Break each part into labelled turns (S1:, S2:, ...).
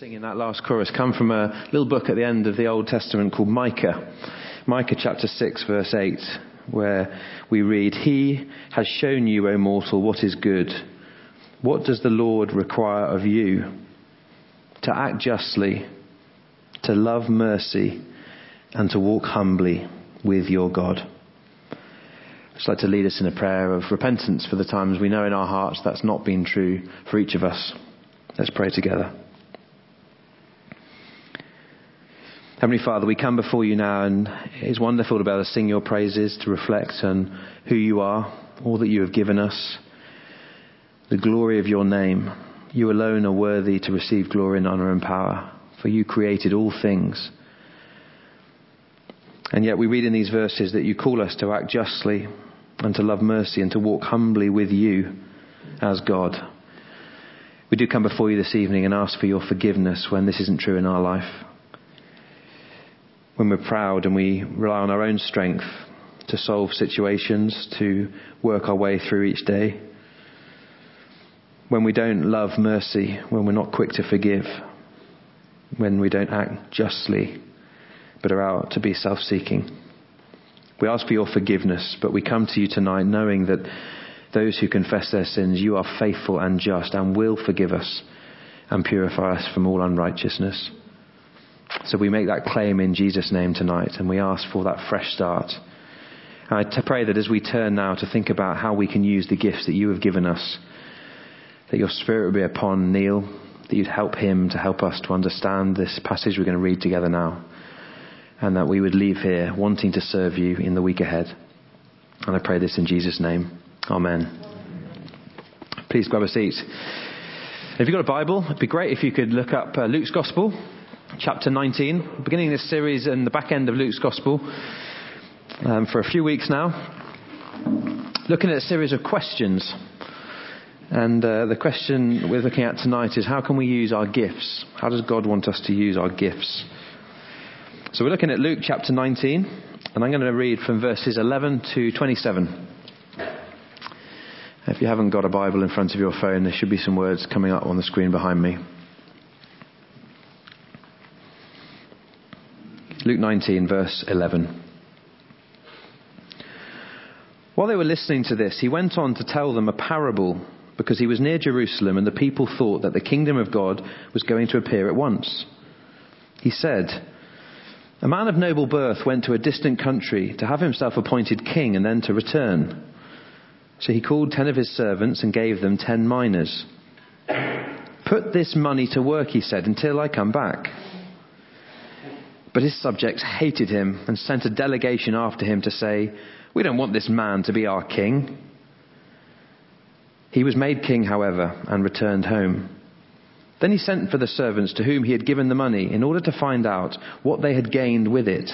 S1: singing that last chorus come from a little book at the end of the Old Testament called Micah. Micah chapter 6, verse 8, where we read, He has shown you, O mortal, what is good. What does the Lord require of you? To act justly, to love mercy, and to walk humbly with your God. I'd just like to lead us in a prayer of repentance for the times we know in our hearts that's not been true for each of us. Let's pray together. Heavenly Father, we come before you now, and it's wonderful to be able to sing your praises, to reflect on who you are, all that you have given us, the glory of your name. You alone are worthy to receive glory and honor and power, for you created all things. And yet we read in these verses that you call us to act justly and to love mercy and to walk humbly with you as God. We do come before you this evening and ask for your forgiveness when this isn't true in our life when we're proud and we rely on our own strength to solve situations, to work our way through each day. When we don't love mercy, when we're not quick to forgive, when we don't act justly, but are out to be self seeking. We ask for your forgiveness, but we come to you tonight knowing that those who confess their sins, you are faithful and just and will forgive us and purify us from all unrighteousness. So we make that claim in Jesus' name tonight and we ask for that fresh start. And I pray that as we turn now to think about how we can use the gifts that you have given us, that your Spirit will be upon Neil, that you'd help him to help us to understand this passage we're going to read together now, and that we would leave here wanting to serve you in the week ahead. And I pray this in Jesus' name. Amen. Please grab a seat. If you've got a Bible, it'd be great if you could look up uh, Luke's Gospel, chapter 19, beginning this series in the back end of Luke's Gospel um, for a few weeks now, looking at a series of questions. And uh, the question we're looking at tonight is how can we use our gifts? How does God want us to use our gifts? So we're looking at Luke chapter 19, and I'm going to read from verses 11 to 27. If you haven't got a Bible in front of your phone, there should be some words coming up on the screen behind me. Luke 19, verse 11. While they were listening to this, he went on to tell them a parable because he was near Jerusalem and the people thought that the kingdom of God was going to appear at once. He said, A man of noble birth went to a distant country to have himself appointed king and then to return. So he called ten of his servants and gave them ten minas. Put this money to work, he said, until I come back. But his subjects hated him and sent a delegation after him to say, We don't want this man to be our king. He was made king, however, and returned home. Then he sent for the servants to whom he had given the money in order to find out what they had gained with it.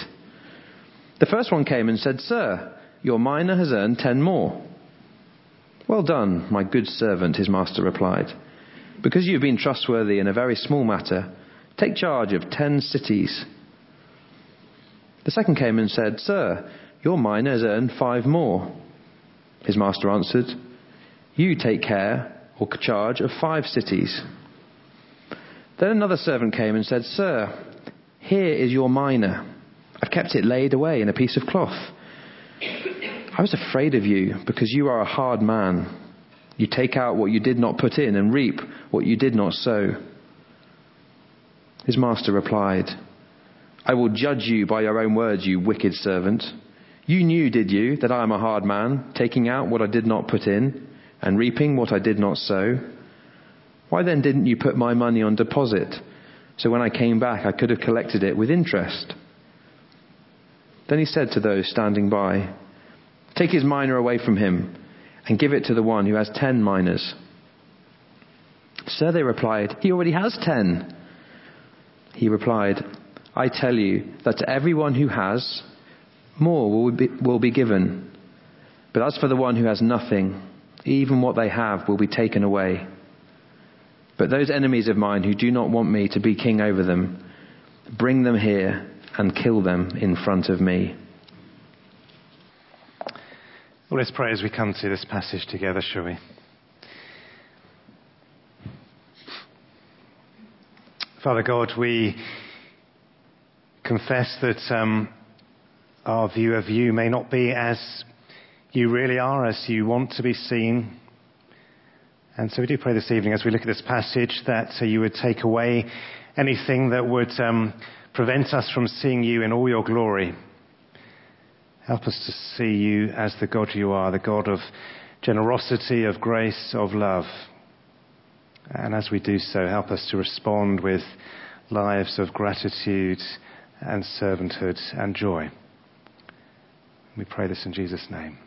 S1: The first one came and said, Sir, your mina has earned ten more. Well done, my good servant, his master replied. Because you have been trustworthy in a very small matter, take charge of ten cities. The second came and said, Sir, your mina has earned five more. His master answered, You take care or charge of five cities. Then another servant came and said, Sir, here is your mina. I've kept it laid away in a piece of cloth. I was afraid of you because you are a hard man. You take out what you did not put in and reap what you did not sow. His master replied, I will judge you by your own words, you wicked servant. You knew, did you, that I am a hard man, taking out what I did not put in, and reaping what I did not sow? Why then didn't you put my money on deposit, so when I came back I could have collected it with interest? Then he said to those standing by, Take his mina away from him, and give it to the one who has ten minas. Sir, they replied, He already has ten. He replied, I tell you that to everyone who has, more will be, will be given. But as for the one who has nothing, even what they have will be taken away. But those enemies of mine who do not want me to be king over them, bring them here and kill them in front of me.
S2: Well, let's pray as we come to this passage together, shall we? Father God, we confess that um, our view of you may not be as you really are, as you want to be seen. And so we do pray this evening as we look at this passage that uh, you would take away anything that would um, prevent us from seeing you in all your glory. Help us to see you as the God you are, the God of generosity, of grace, of love. And as we do so, help us to respond with lives of gratitude and servanthood and joy. We pray this in Jesus' name.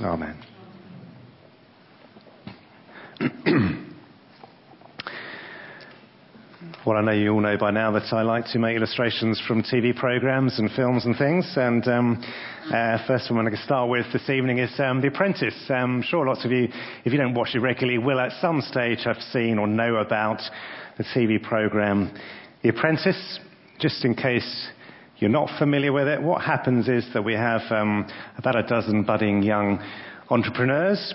S2: Amen. well, I know you all know by now that I like to make illustrations from TV programs and films and things. And um, uh, first one I'm going to start with this evening is um, The Apprentice. I'm um, sure lots of you, if you don't watch it regularly, will at some stage have seen or know about the TV program The Apprentice. Just in case you're not familiar with it, what happens is that we have um, about a dozen budding young entrepreneurs,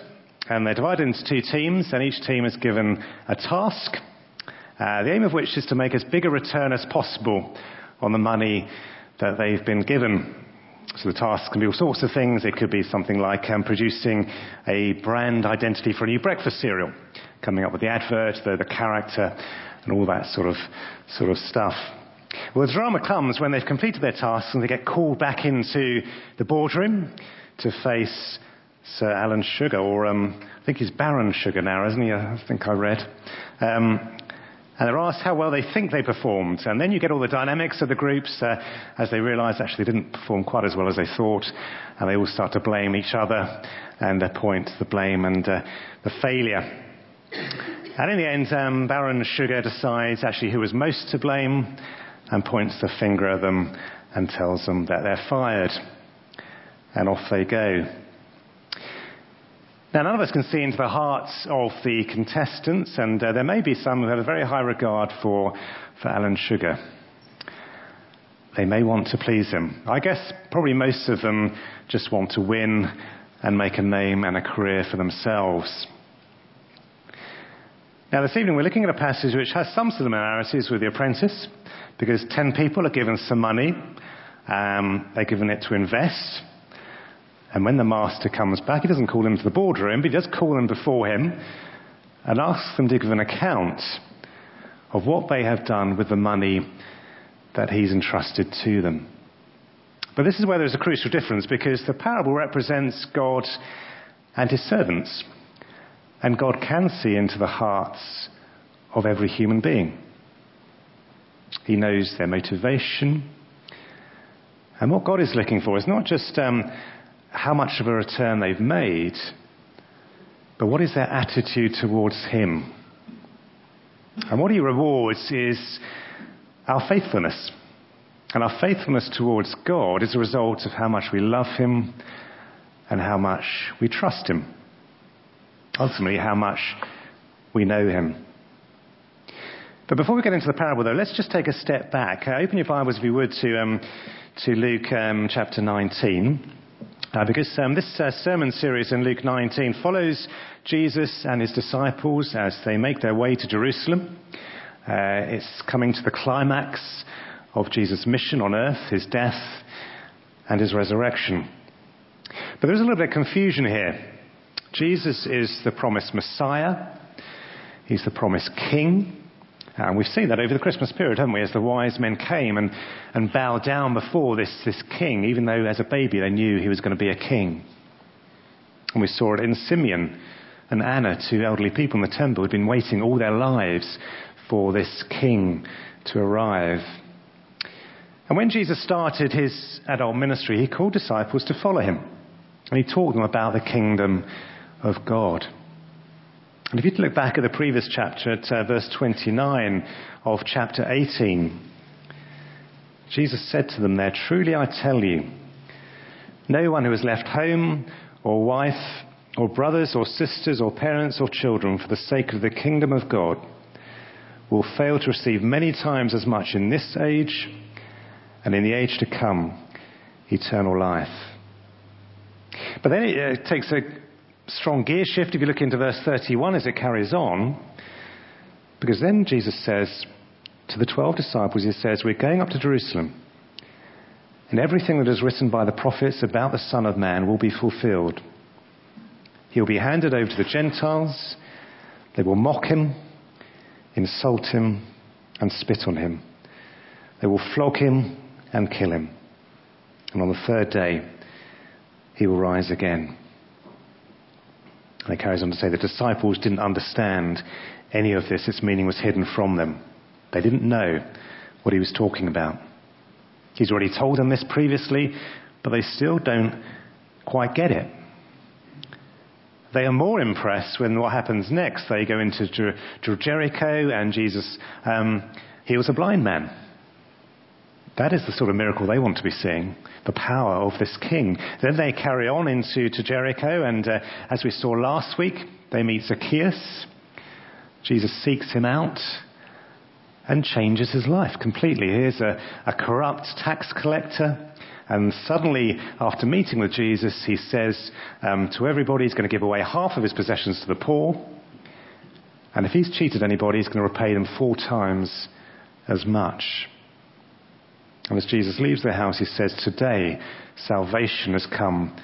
S2: and they're divided into two teams, and each team is given a task. Uh, the aim of which is to make as big a return as possible on the money that they've been given. So the task can be all sorts of things. It could be something like um, producing a brand identity for a new breakfast cereal, coming up with the advert, the, the character, and all that sort of, sort of stuff. Well, the drama comes when they've completed their tasks and they get called back into the boardroom to face Sir Alan Sugar, or um, I think he's Baron Sugar now, isn't he? I think I read. Um, and they're asked how well they think they performed. And then you get all the dynamics of the groups uh, as they realize actually they didn't perform quite as well as they thought. And they all start to blame each other and uh, point the blame and uh, the failure. And in the end, um, Baron Sugar decides actually who was most to blame and points the finger at them and tells them that they're fired. And off they go. Now, none of us can see into the hearts of the contestants, and uh, there may be some who have a very high regard for, for Alan Sugar. They may want to please him. I guess probably most of them just want to win and make a name and a career for themselves. Now, this evening we're looking at a passage which has some similarities with The Apprentice, because ten people are given some money. Um, they're given it to invest. And when the master comes back, he doesn't call them to the boardroom, but he does call them before him and asks them to give an account of what they have done with the money that he's entrusted to them. But this is where there's a crucial difference because the parable represents God and his servants. And God can see into the hearts of every human being. He knows their motivation. And what God is looking for is not just um, how much of a return they've made, but what is their attitude towards Him? And what He rewards is our faithfulness. And our faithfulness towards God is a result of how much we love Him and how much we trust Him. Ultimately, how much we know Him. But before we get into the parable, though, let's just take a step back. Uh, open your Bibles, if you would, to, um, to Luke um, chapter 19. Uh, because um, this uh, sermon series in Luke 19 follows Jesus and his disciples as they make their way to Jerusalem. Uh, it's coming to the climax of Jesus' mission on earth, his death and his resurrection. But there's a little bit of confusion here. Jesus is the promised Messiah. He's the promised King. And we've seen that over the Christmas period, haven't we? As the wise men came and, and bowed down before this, this king, even though as a baby they knew he was going to be a king. And we saw it in Simeon and Anna, two elderly people in the temple who'd been waiting all their lives for this king to arrive. And when Jesus started his adult ministry, he called disciples to follow him. And he taught them about the kingdom of God. And if you look back at the previous chapter, at uh, verse 29 of chapter 18, Jesus said to them there, Truly I tell you, no one who has left home or wife or brothers or sisters or parents or children for the sake of the kingdom of God will fail to receive many times as much in this age and in the age to come eternal life. But then it uh, takes a strong gear shift if you look into verse 31 as it carries on, because then Jesus says, to the 12 disciples, he says, We're going up to Jerusalem, and everything that is written by the prophets about the Son of Man will be fulfilled. He'll be handed over to the Gentiles. They will mock him, insult him, and spit on him. They will flog him and kill him. And on the third day, he will rise again. And he carries on to say the disciples didn't understand any of this. Its meaning was hidden from them. They didn't know what he was talking about. He's already told them this previously, but they still don't quite get it. They are more impressed when what happens next. They go into Jer- Jericho and Jesus um, heals a blind man. That is the sort of miracle they want to be seeing, the power of this king. Then they carry on into to Jericho, and uh, as we saw last week, they meet Zacchaeus. Jesus seeks him out and changes his life completely. Here's a, a corrupt tax collector, and suddenly, after meeting with Jesus, he says um, to everybody he's going to give away half of his possessions to the poor. And if he's cheated anybody, he's going to repay them four times as much. And as Jesus leaves the house, he says, Today salvation has come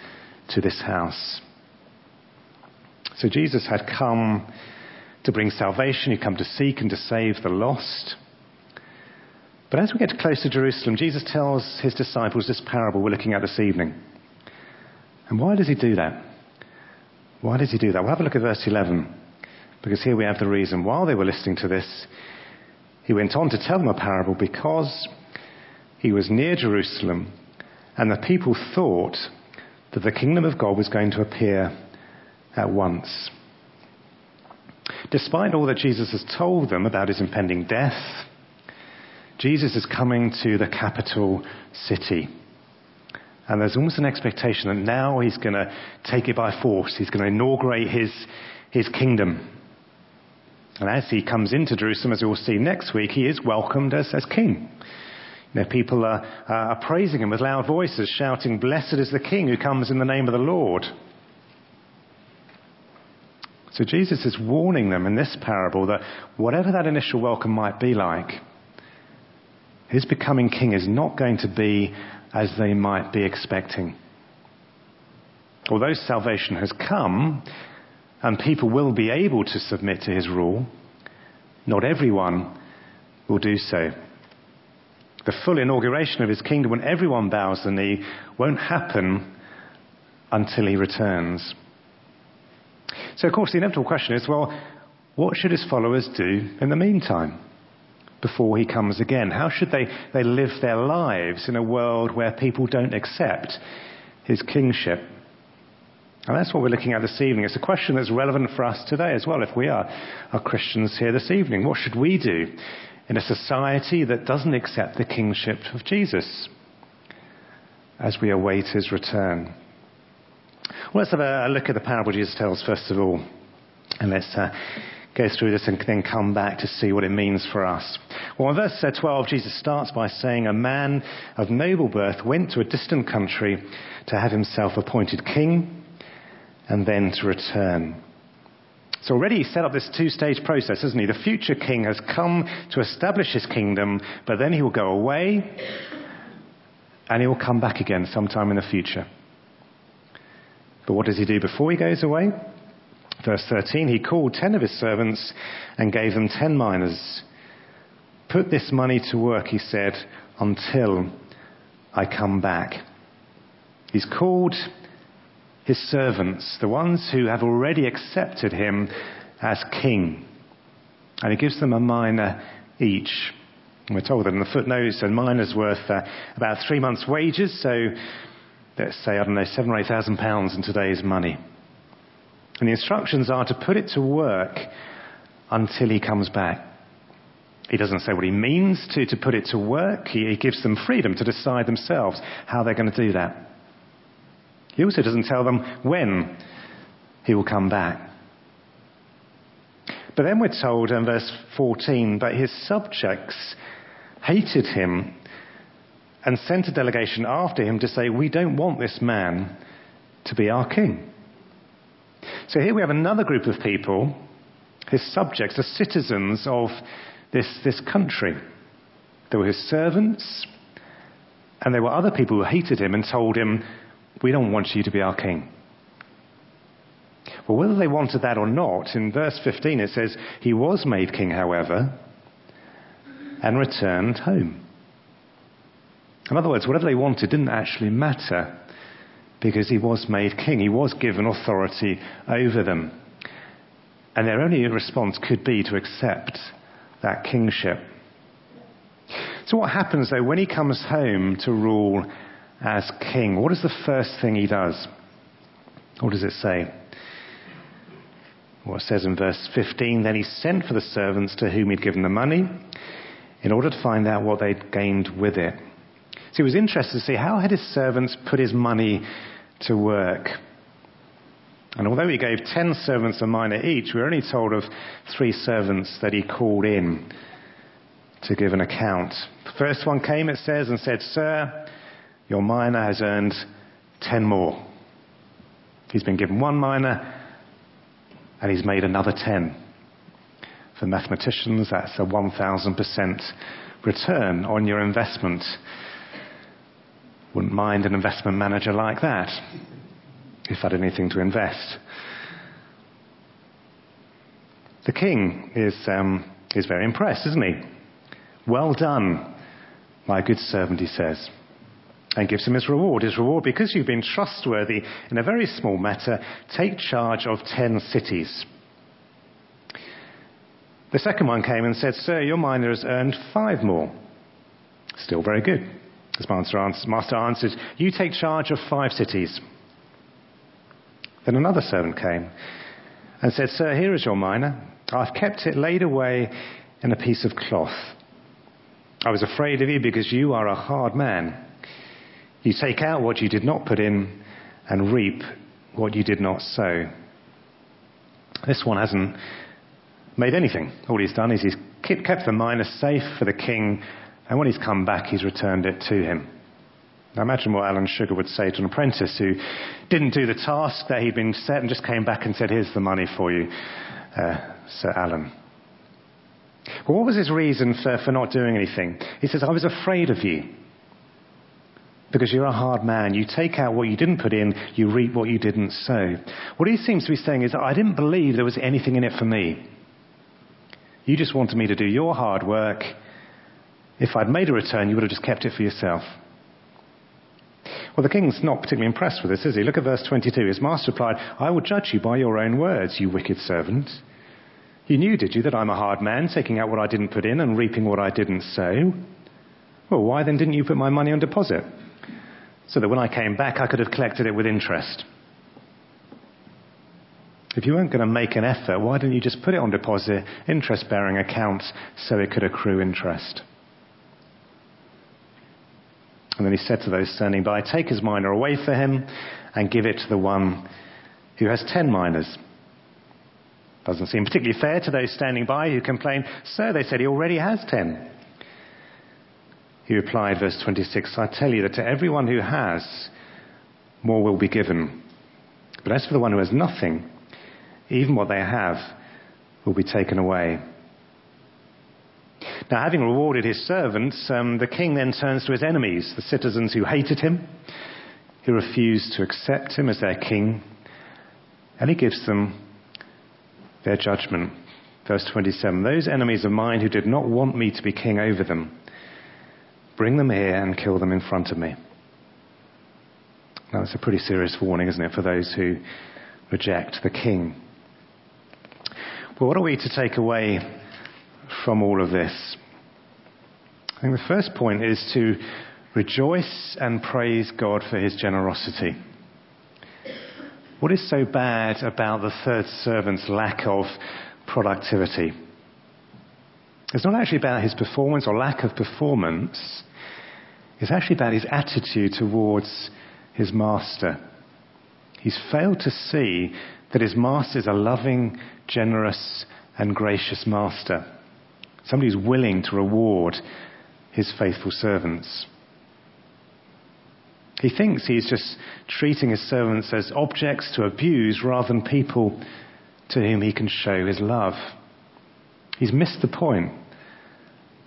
S2: to this house. So Jesus had come to bring salvation, he'd come to seek and to save the lost. But as we get close to Jerusalem, Jesus tells his disciples this parable we're looking at this evening. And why does he do that? Why does he do that? We'll have a look at verse 11, because here we have the reason. While they were listening to this, he went on to tell them a parable because he was near Jerusalem, and the people thought that the kingdom of God was going to appear at once. Despite all that Jesus has told them about his impending death, Jesus is coming to the capital city. And there's almost an expectation that now he's going to take it by force. He's going to inaugurate his, his kingdom. And as he comes into Jerusalem, as we will see next week, he is welcomed as, as king. Know, people are, are praising him with loud voices, shouting, Blessed is the King who comes in the name of the Lord. So Jesus is warning them in this parable that whatever that initial welcome might be like, his becoming king is not going to be as they might be expecting. Although salvation has come and people will be able to submit to his rule, not everyone will do so. The full inauguration of his kingdom, when everyone bows the knee, won't happen until he returns. So, of course, the inevitable question is well, what should his followers do in the meantime before he comes again? How should they, they live their lives in a world where people don't accept his kingship? And that's what we're looking at this evening. It's a question that's relevant for us today as well, if we are, are Christians here this evening. What should we do in a society that doesn't accept the kingship of Jesus as we await his return. Well, let's have a look at the parable Jesus tells first of all, and let's uh, go through this and then come back to see what it means for us. Well, in verse uh, 12, Jesus starts by saying, A man of noble birth went to a distant country to have himself appointed king and then to return. So already set up this two stage process, hasn't he? The future king has come to establish his kingdom, but then he will go away and he will come back again sometime in the future. But what does he do before he goes away? Verse 13, he called ten of his servants and gave them ten minas. Put this money to work, he said, until I come back. He's called his servants, the ones who have already accepted him as king. And he gives them a mina each. And we're told that in the footnotes, a mina's worth uh, about three months' wages, so let's say, I don't know, seven or eight thousand pounds in today's money. And the instructions are to put it to work until he comes back. He doesn't say what he means to, to put it to work. He, he gives them freedom to decide themselves how they're going to do that. He also doesn't tell them when he will come back. But then we're told in verse 14 that his subjects hated him and sent a delegation after him to say, We don't want this man to be our king. So here we have another group of people, his subjects, the citizens of this, this country. There were his servants, and there were other people who hated him and told him, We don't want you to be our king. Well, whether they wanted that or not, in verse 15 it says, He was made king, however, and returned home. In other words, whatever they wanted didn't actually matter because he was made king. He was given authority over them. And their only response could be to accept that kingship. So, what happens though when he comes home to rule as king? What is the first thing he does? What does it say? Well, it says in verse 15 Then he sent for the servants to whom he'd given the money in order to find out what they'd gained with it. So he was interested to see how had his servants put his money to work. And although he gave ten servants a mina each, we're only told of three servants that he called in to give an account. The first one came, it says, and said, Sir, your mina has earned ten more. He's been given one mina and he's made another ten. For mathematicians, that's a 1,000% return on your investment. Wouldn't mind an investment manager like that if I had anything to invest. The king is, um, is very impressed, isn't he? Well done, my good servant, he says, and gives him his reward. His reward, because you've been trustworthy in a very small matter, take charge of ten cities. The second one came and said, Sir, your mina has earned five more. Still very good. His master answered, You take charge of five cities. Then another servant came and said, Sir, here is your mina. I've kept it laid away in a piece of cloth. I was afraid of you because you are a hard man. You take out what you did not put in and reap what you did not sow. This one hasn't made anything. All he's done is he's kept the mina safe for the king, and when he's come back, he's returned it to him. Now imagine what Alan Sugar would say to an apprentice who didn't do the task that he'd been set and just came back and said, Here's the money for you, uh, Sir Alan. Well, what was his reason for, for not doing anything? He says, I was afraid of you. Because you're a hard man. You take out what you didn't put in, you reap what you didn't sow. What he seems to be saying is, I didn't believe there was anything in it for me. You just wanted me to do your hard work. If I'd made a return, you would have just kept it for yourself. Well, the king's not particularly impressed with this, is he? Look at verse 22. His master replied, I will judge you by your own words, you wicked servant. You knew, did you, that I'm a hard man, taking out what I didn't put in and reaping what I didn't sow? Well, why then didn't you put my money on deposit? So that when I came back, I could have collected it with interest. If you weren't going to make an effort, why didn't you just put it on deposit, interest bearing accounts, so it could accrue interest? And then he said to those standing by, Take his mina away for him and give it to the one who has ten minas. Doesn't seem particularly fair to those standing by who complain, Sir, they said he already has ten. He replied, verse 26, I tell you that to everyone who has, more will be given. But as for the one who has nothing, even what they have will be taken away. Now, having rewarded his servants, um, the king then turns to his enemies, the citizens who hated him, who refused to accept him as their king, and he gives them their judgment. Verse 27 Those enemies of mine who did not want me to be king over them, bring them here and kill them in front of me. Now, it's a pretty serious warning, isn't it, for those who reject the king. Well, what are we to take away from all of this? I think the first point is to rejoice and praise God for his generosity. What is so bad about the third servant's lack of productivity? It's not actually about his performance or lack of performance. It's actually about his attitude towards his master. He's failed to see that his master is a loving, generous, and gracious master. Somebody who's willing to reward his faithful servants. He thinks he's just treating his servants as objects to abuse rather than people to whom he can show his love. He's missed the point.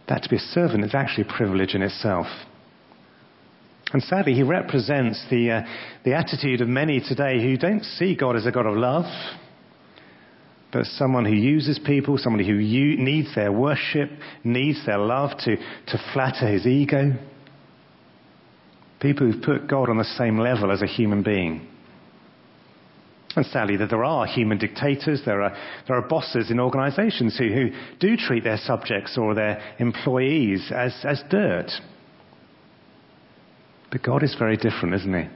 S2: That to be a servant is actually a privilege in itself. And sadly, he represents the, uh, the attitude of many today who don't see God as a God of love, but someone who uses people, somebody who u- needs their worship, needs their love to, to flatter his ego. People who've put God on the same level as a human being. And sadly, that there are human dictators, there are, there are bosses in organizations who, who do treat their subjects or their employees as, as dirt. But God is very different, isn't He?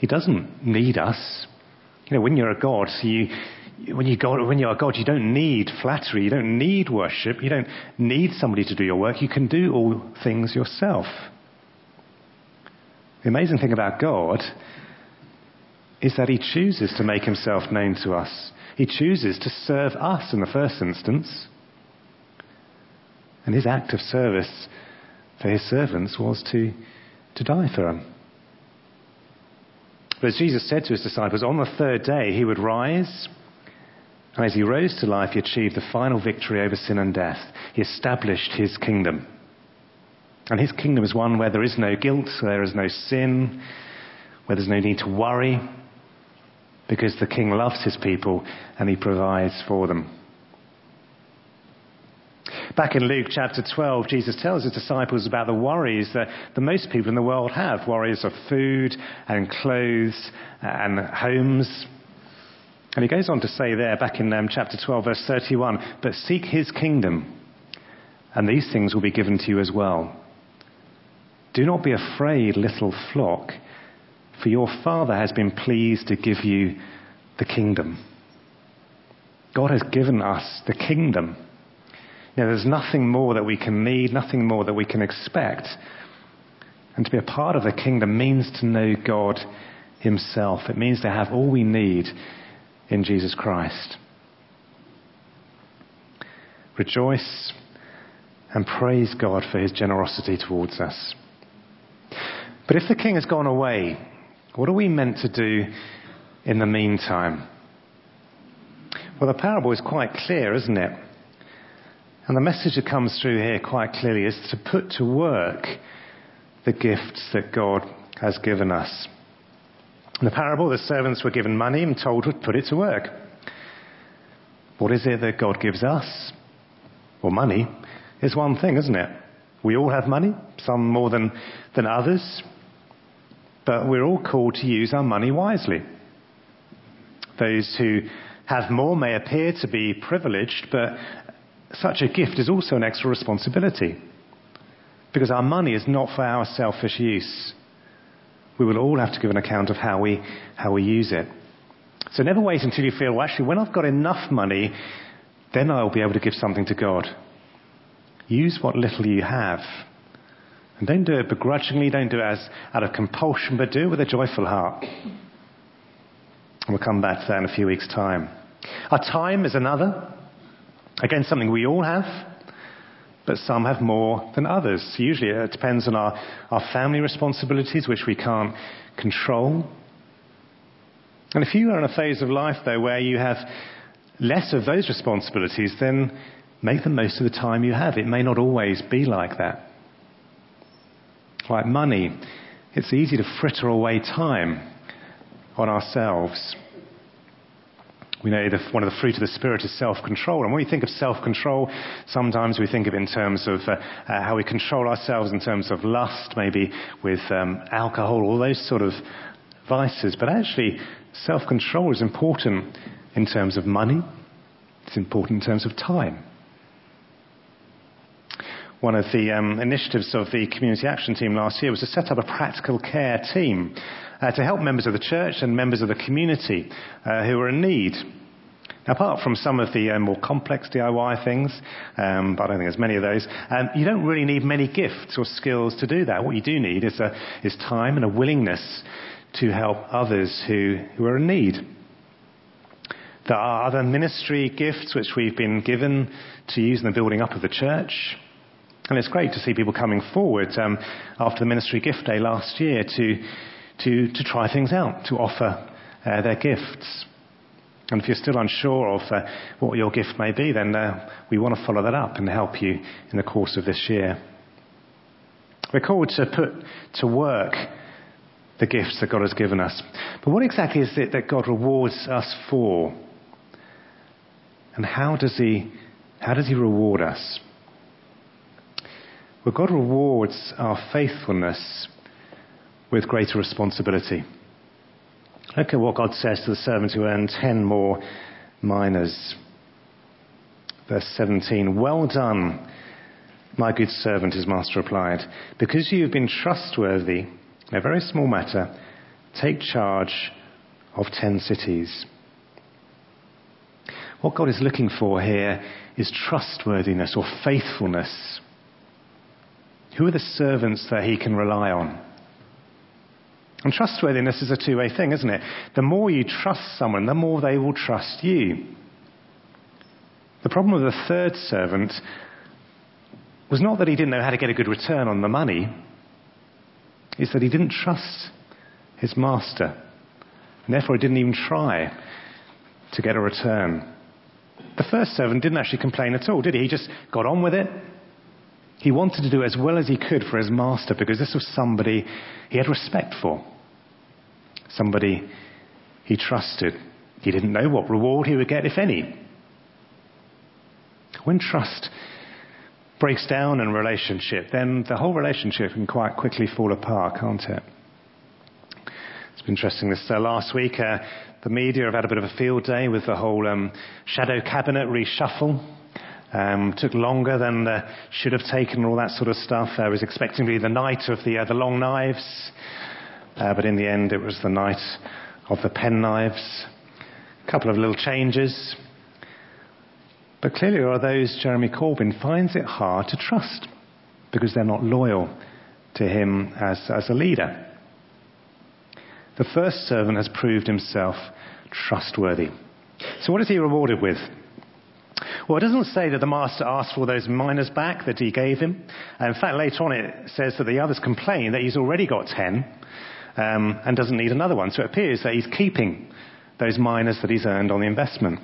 S2: He doesn't need us. You know, when you're a God, so you, when, you go, when you're a God, you don't need flattery, you don't need worship, you don't need somebody to do your work. You can do all things yourself. The amazing thing about God is that he chooses to make himself known to us. He chooses to serve us in the first instance. And his act of service for his servants was to, to die for them. But as Jesus said to his disciples, on the third day he would rise, and as he rose to life, he achieved the final victory over sin and death. He established his kingdom. And his kingdom is one where there is no guilt, where there is no sin, where there's no need to worry, because the king loves his people and he provides for them. Back in Luke chapter 12, Jesus tells his disciples about the worries that the most people in the world have worries of food and clothes and homes. And he goes on to say there, back in um, chapter 12, verse 31, but seek his kingdom, and these things will be given to you as well. Do not be afraid, little flock for your Father has been pleased to give you the kingdom. God has given us the kingdom. Now, there's nothing more that we can need, nothing more that we can expect. And to be a part of the kingdom means to know God Himself. It means to have all we need in Jesus Christ. Rejoice and praise God for His generosity towards us. But if the king has gone away, what are we meant to do in the meantime? Well, the parable is quite clear, isn't it? And the message that comes through here quite clearly is to put to work the gifts that God has given us. In the parable, the servants were given money and told to put it to work. What is it that God gives us? Well, money is one thing, isn't it? We all have money, some more than, than others but we're all called to use our money wisely. Those who have more may appear to be privileged, but such a gift is also an extra responsibility. Because our money is not for our selfish use. We will all have to give an account of how we, how we use it. So never wait until you feel, well, actually, when I've got enough money, then I'll be able to give something to God. Use what little you have and don't do it begrudgingly, don't do it as out of compulsion, but do it with a joyful heart. And we'll come back to that in a few weeks' time. Our time is another. Again, something we all have, but some have more than others. Usually it depends on our, our family responsibilities, which we can't control. And if you are in a phase of life, though, where you have less of those responsibilities, then make the most of the time you have. It may not always be like that like money, it's easy to fritter away time on ourselves. We know that one of the fruit of the Spirit is self control. And when we think of self control, sometimes we think of it in terms of uh, uh, how we control ourselves in terms of lust, maybe with um, alcohol, all those sort of vices. But actually, self control is important in terms of money, it's important in terms of time one of the um, initiatives of the community action team last year was to set up a practical care team uh, to help members of the church and members of the community uh, who are in need. Apart from some of the uh, more complex DIY things, um, but I don't think there's many of those, um, you don't really need many gifts or skills to do that. What you do need is, a, is time and a willingness to help others who, who are in need. There are other ministry gifts which we've been given to use in the building up of the church. And it's great to see people coming forward um, after the ministry gift day last year to, to, to try things out, to offer uh, their gifts. And if you're still unsure of uh, what your gift may be, then uh, we want to follow that up and help you in the course of this year. We're called to put to work the gifts that God has given us. But what exactly is it that God rewards us for? And how does He, how does he reward us? Well, God rewards our faithfulness with greater responsibility. Look at what God says to the servant who earned 10 more minas. Verse 17 Well done, my good servant, his master replied. Because you have been trustworthy in a very small matter, take charge of 10 cities. What God is looking for here is trustworthiness or faithfulness. Who are the servants that he can rely on? And trustworthiness is a two way thing, isn't it? The more you trust someone, the more they will trust you. The problem with the third servant was not that he didn't know how to get a good return on the money, it's that he didn't trust his master. And therefore, he didn't even try to get a return. The first servant didn't actually complain at all, did he? He just got on with it. He wanted to do as well as he could for his master because this was somebody he had respect for, somebody he trusted. He didn't know what reward he would get, if any. When trust breaks down in a relationship, then the whole relationship can quite quickly fall apart, can't it? It's been interesting this uh, last week. Uh, the media have had a bit of a field day with the whole um, shadow cabinet reshuffle. Um, took longer than uh, should have taken, all that sort of stuff. I was expecting to be the night of the, uh, the long knives, uh, but in the end, it was the night of the pen knives. A couple of little changes. But clearly, there are those Jeremy Corbyn finds it hard to trust because they're not loyal to him as, as a leader. The first servant has proved himself trustworthy. So, what is he rewarded with? Well, it doesn't say that the master asked for those minas back that he gave him. In fact, later on it says that the others complain that he's already got 10 um, and doesn't need another one. So it appears that he's keeping those minas that he's earned on the investment.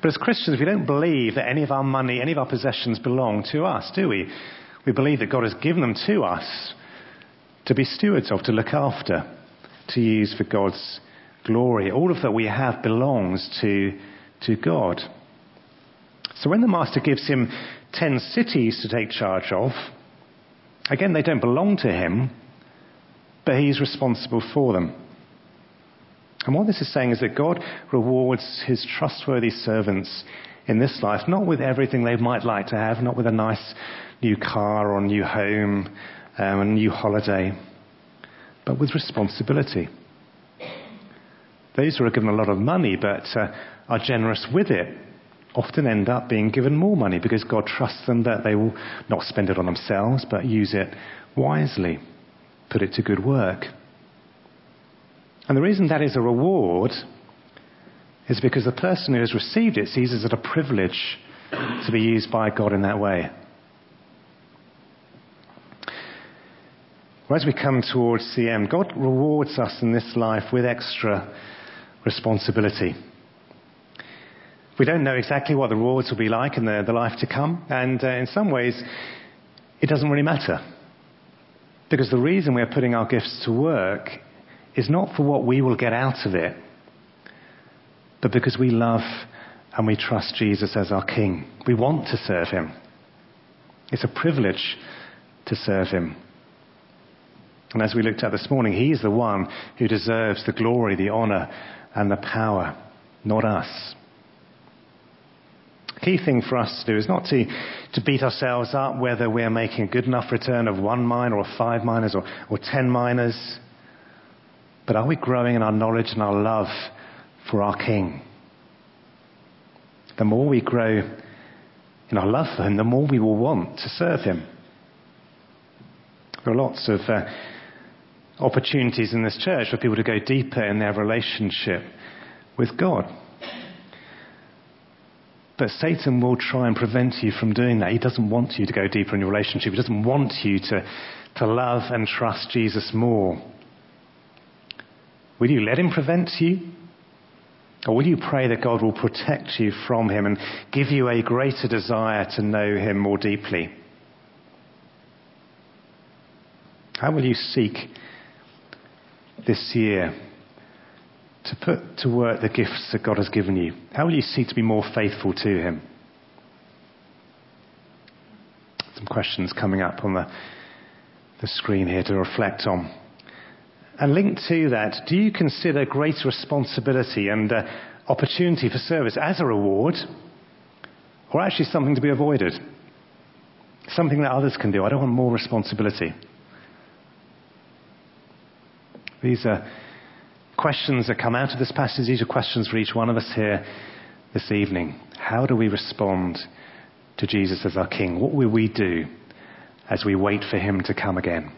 S2: But as Christians, we don't believe that any of our money, any of our possessions belong to us, do we? We believe that God has given them to us to be stewards of, to look after, to use for God's glory. All of that we have belongs to, to God. So when the master gives him 10 cities to take charge of, again, they don't belong to him, but he's responsible for them. And what this is saying is that God rewards his trustworthy servants in this life, not with everything they might like to have, not with a nice new car or new home, um, a new holiday, but with responsibility. Those who are given a lot of money but uh, are generous with it often end up being given more money because God trusts them that they will not spend it on themselves, but use it wisely, put it to good work. And the reason that is a reward is because the person who has received it sees it as a privilege to be used by God in that way. As we come towards end, God rewards us in this life with extra responsibility. We don't know exactly what the rewards will be like in the, the life to come, and uh, in some ways, it doesn't really matter. Because the reason we're putting our gifts to work is not for what we will get out of it, but because we love and we trust Jesus as our King. We want to serve Him. It's a privilege to serve Him. And as we looked at this morning, He is the one who deserves the glory, the honor, and the power, not us key thing for us to do is not to, to beat ourselves up whether we're making a good enough return of one mina or five minas or, or ten minas, but are we growing in our knowledge and our love for our King? The more we grow in our love for Him, the more we will want to serve Him. There are lots of uh, opportunities in this church for people to go deeper in their relationship with God. But Satan will try and prevent you from doing that. He doesn't want you to go deeper in your relationship. He doesn't want you to, to love and trust Jesus more. Will you let him prevent you? Or will you pray that God will protect you from him and give you a greater desire to know him more deeply? How will you seek this year to put to work the gifts that God has given you? How will you seek to be more faithful to him? Some questions coming up on the, the screen here to reflect on. And linked to that, do you consider greater responsibility and uh, opportunity for service as a reward or actually something to be avoided? Something that others can do. I don't want more responsibility. These are questions that come out of this passage. These are questions for each one of us here this evening. How do we respond to Jesus as our King? What will we do as we wait for Him to come again?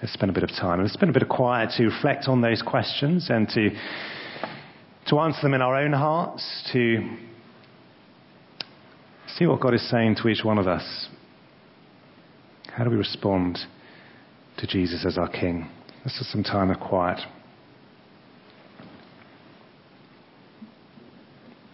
S2: Let's spend a bit of time. Let's spend a bit of quiet to reflect on those questions and to, to answer them in our own hearts, to see what God is saying to each one of us. How do we respond to Jesus as our King? This is some time of quiet.